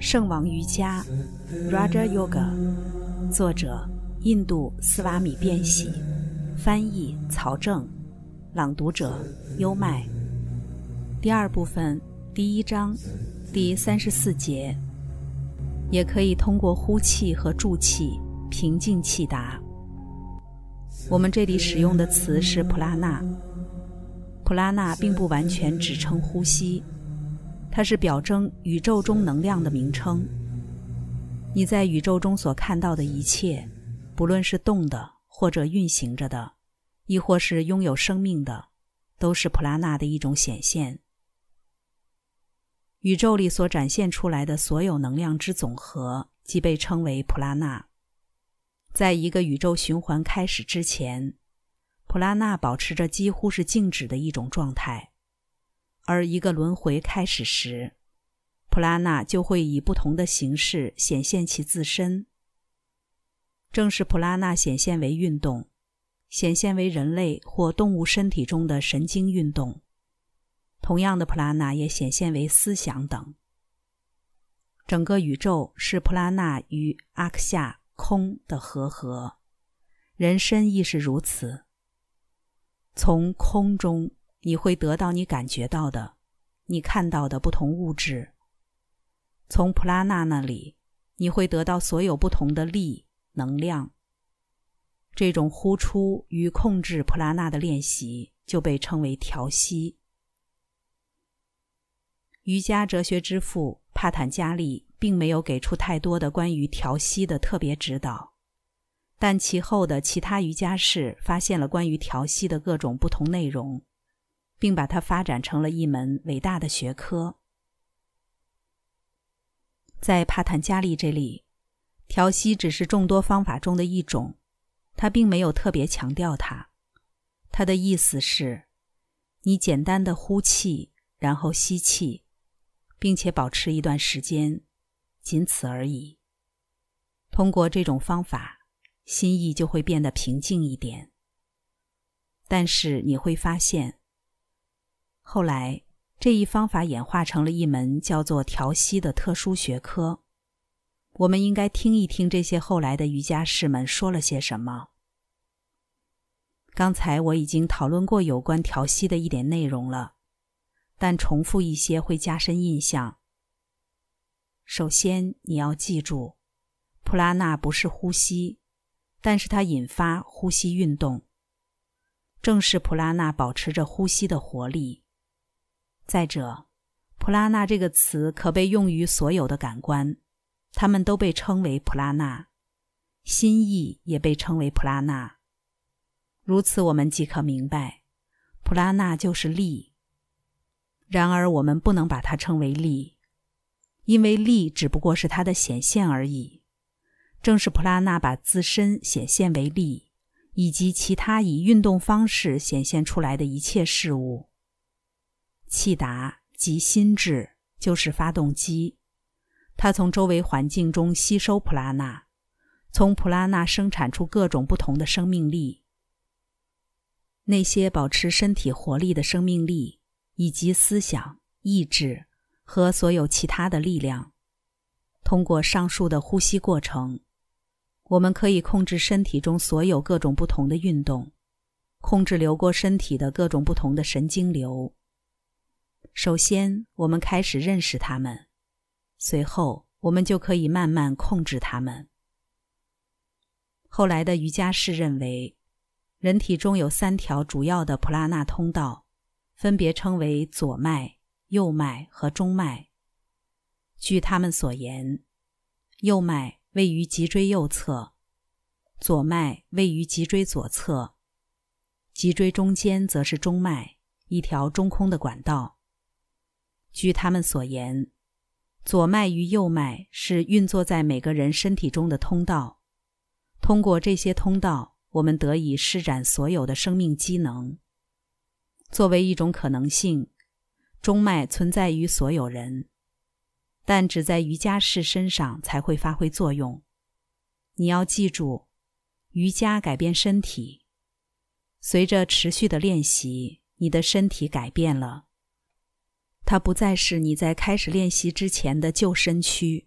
圣王瑜伽 （Raja Yoga），作者印度斯瓦米·变喜，翻译曹正，朗读者优麦。第二部分第一章第三十四节，也可以通过呼气和助气平静气达。我们这里使用的词是普拉纳。普拉纳并不完全指称呼吸，它是表征宇宙中能量的名称。你在宇宙中所看到的一切，不论是动的或者运行着的，亦或是拥有生命的，都是普拉纳的一种显现。宇宙里所展现出来的所有能量之总和，即被称为普拉纳。在一个宇宙循环开始之前。普拉纳保持着几乎是静止的一种状态，而一个轮回开始时，普拉纳就会以不同的形式显现其自身。正是普拉纳显现为运动，显现为人类或动物身体中的神经运动；同样的，普拉纳也显现为思想等。整个宇宙是普拉纳与阿克夏空的合合，人身亦是如此。从空中，你会得到你感觉到的、你看到的不同物质。从普拉纳那里，你会得到所有不同的力能量。这种呼出与控制普拉纳的练习就被称为调息。瑜伽哲学之父帕坦加利并没有给出太多的关于调息的特别指导。但其后的其他瑜伽士发现了关于调息的各种不同内容，并把它发展成了一门伟大的学科。在帕坦加利这里，调息只是众多方法中的一种，他并没有特别强调它。他的意思是，你简单的呼气，然后吸气，并且保持一段时间，仅此而已。通过这种方法。心意就会变得平静一点，但是你会发现，后来这一方法演化成了一门叫做调息的特殊学科。我们应该听一听这些后来的瑜伽士们说了些什么。刚才我已经讨论过有关调息的一点内容了，但重复一些会加深印象。首先，你要记住，普拉纳不是呼吸。但是它引发呼吸运动，正是普拉纳保持着呼吸的活力。再者，普拉纳这个词可被用于所有的感官，它们都被称为普拉纳，心意也被称为普拉纳。如此，我们即可明白，普拉纳就是力。然而，我们不能把它称为力，因为力只不过是它的显现而已。正是普拉纳把自身显现为力，以及其他以运动方式显现出来的一切事物。气达即心智，就是发动机，它从周围环境中吸收普拉纳，从普拉纳生产出各种不同的生命力。那些保持身体活力的生命力，以及思想、意志和所有其他的力量，通过上述的呼吸过程。我们可以控制身体中所有各种不同的运动，控制流过身体的各种不同的神经流。首先，我们开始认识他们，随后我们就可以慢慢控制他们。后来的瑜伽士认为，人体中有三条主要的普拉纳通道，分别称为左脉、右脉和中脉。据他们所言，右脉。位于脊椎右侧，左脉位于脊椎左侧，脊椎中间则是中脉，一条中空的管道。据他们所言，左脉与右脉是运作在每个人身体中的通道。通过这些通道，我们得以施展所有的生命机能。作为一种可能性，中脉存在于所有人。但只在瑜伽士身上才会发挥作用。你要记住，瑜伽改变身体。随着持续的练习，你的身体改变了。它不再是你在开始练习之前的旧身躯，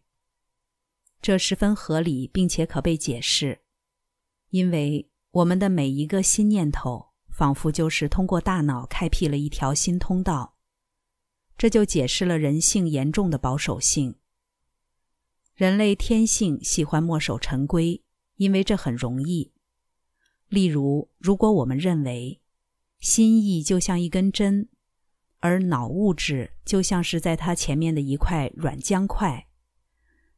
这十分合理，并且可被解释，因为我们的每一个新念头，仿佛就是通过大脑开辟了一条新通道。这就解释了人性严重的保守性。人类天性喜欢墨守成规，因为这很容易。例如，如果我们认为心意就像一根针，而脑物质就像是在它前面的一块软浆块。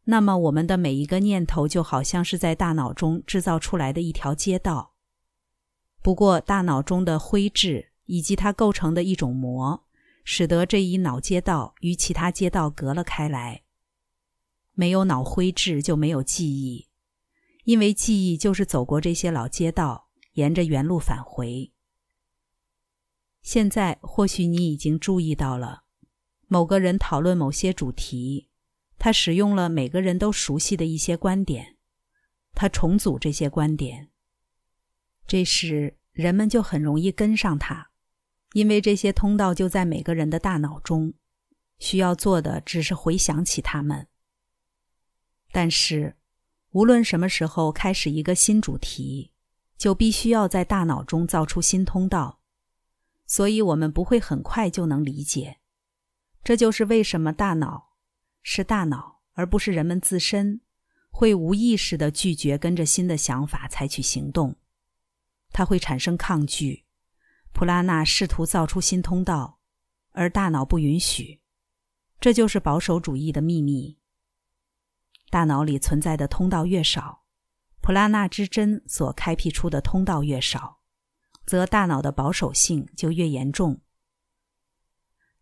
那么，我们的每一个念头就好像是在大脑中制造出来的一条街道。不过，大脑中的灰质以及它构成的一种膜，使得这一脑街道与其他街道隔了开来。没有脑灰质就没有记忆，因为记忆就是走过这些老街道，沿着原路返回。现在，或许你已经注意到了，某个人讨论某些主题。他使用了每个人都熟悉的一些观点，他重组这些观点。这时，人们就很容易跟上他，因为这些通道就在每个人的大脑中，需要做的只是回想起他们。但是，无论什么时候开始一个新主题，就必须要在大脑中造出新通道，所以我们不会很快就能理解。这就是为什么大脑。是大脑，而不是人们自身，会无意识的拒绝跟着新的想法采取行动。它会产生抗拒。普拉纳试图造出新通道，而大脑不允许。这就是保守主义的秘密。大脑里存在的通道越少，普拉纳之针所开辟出的通道越少，则大脑的保守性就越严重。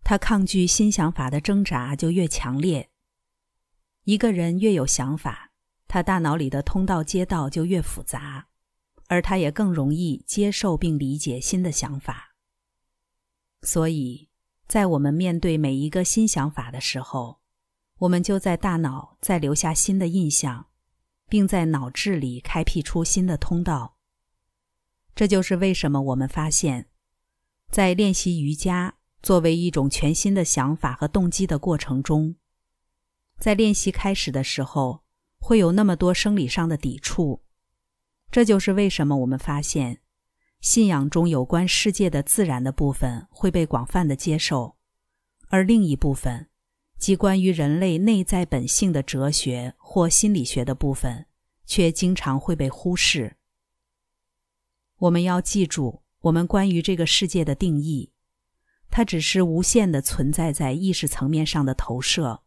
他抗拒新想法的挣扎就越强烈。一个人越有想法，他大脑里的通道街道就越复杂，而他也更容易接受并理解新的想法。所以，在我们面对每一个新想法的时候，我们就在大脑再留下新的印象，并在脑智里开辟出新的通道。这就是为什么我们发现，在练习瑜伽作为一种全新的想法和动机的过程中。在练习开始的时候，会有那么多生理上的抵触，这就是为什么我们发现，信仰中有关世界的自然的部分会被广泛的接受，而另一部分，即关于人类内在本性的哲学或心理学的部分，却经常会被忽视。我们要记住，我们关于这个世界的定义，它只是无限的存在在意识层面上的投射。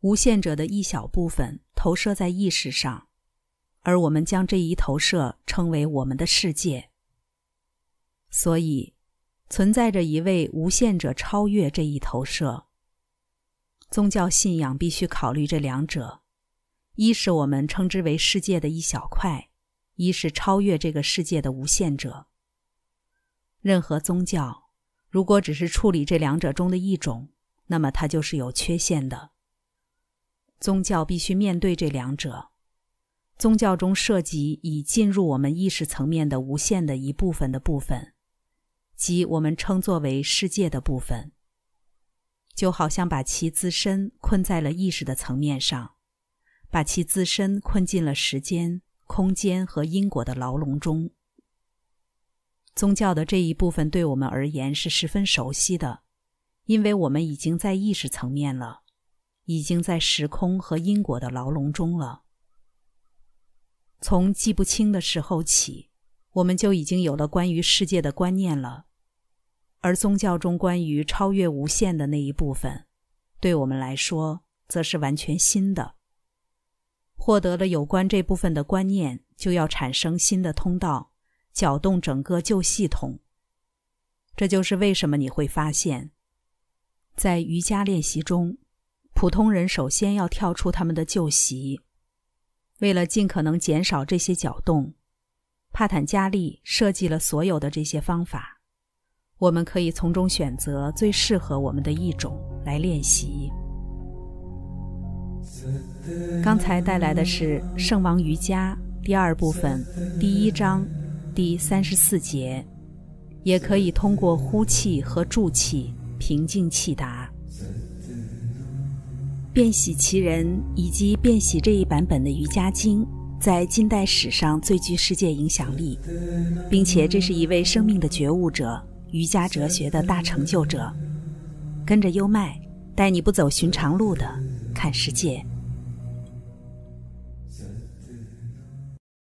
无限者的一小部分投射在意识上，而我们将这一投射称为我们的世界。所以，存在着一位无限者超越这一投射。宗教信仰必须考虑这两者：一是我们称之为世界的一小块，一是超越这个世界的无限者。任何宗教如果只是处理这两者中的一种，那么它就是有缺陷的。宗教必须面对这两者。宗教中涉及已进入我们意识层面的无限的一部分的部分，即我们称作为世界的部分，就好像把其自身困在了意识的层面上，把其自身困进了时间、空间和因果的牢笼中。宗教的这一部分对我们而言是十分熟悉的，因为我们已经在意识层面了。已经在时空和因果的牢笼中了。从记不清的时候起，我们就已经有了关于世界的观念了。而宗教中关于超越无限的那一部分，对我们来说，则是完全新的。获得了有关这部分的观念，就要产生新的通道，搅动整个旧系统。这就是为什么你会发现，在瑜伽练习中。普通人首先要跳出他们的旧习，为了尽可能减少这些搅动，帕坦加利设计了所有的这些方法。我们可以从中选择最适合我们的一种来练习。刚才带来的是《圣王瑜伽》第二部分第一章第三十四节，也可以通过呼气和助气平静气达。变喜其人以及变喜这一版本的瑜伽经，在近代史上最具世界影响力，并且这是一位生命的觉悟者、瑜伽哲学的大成就者。跟着优麦，带你不走寻常路的看世界。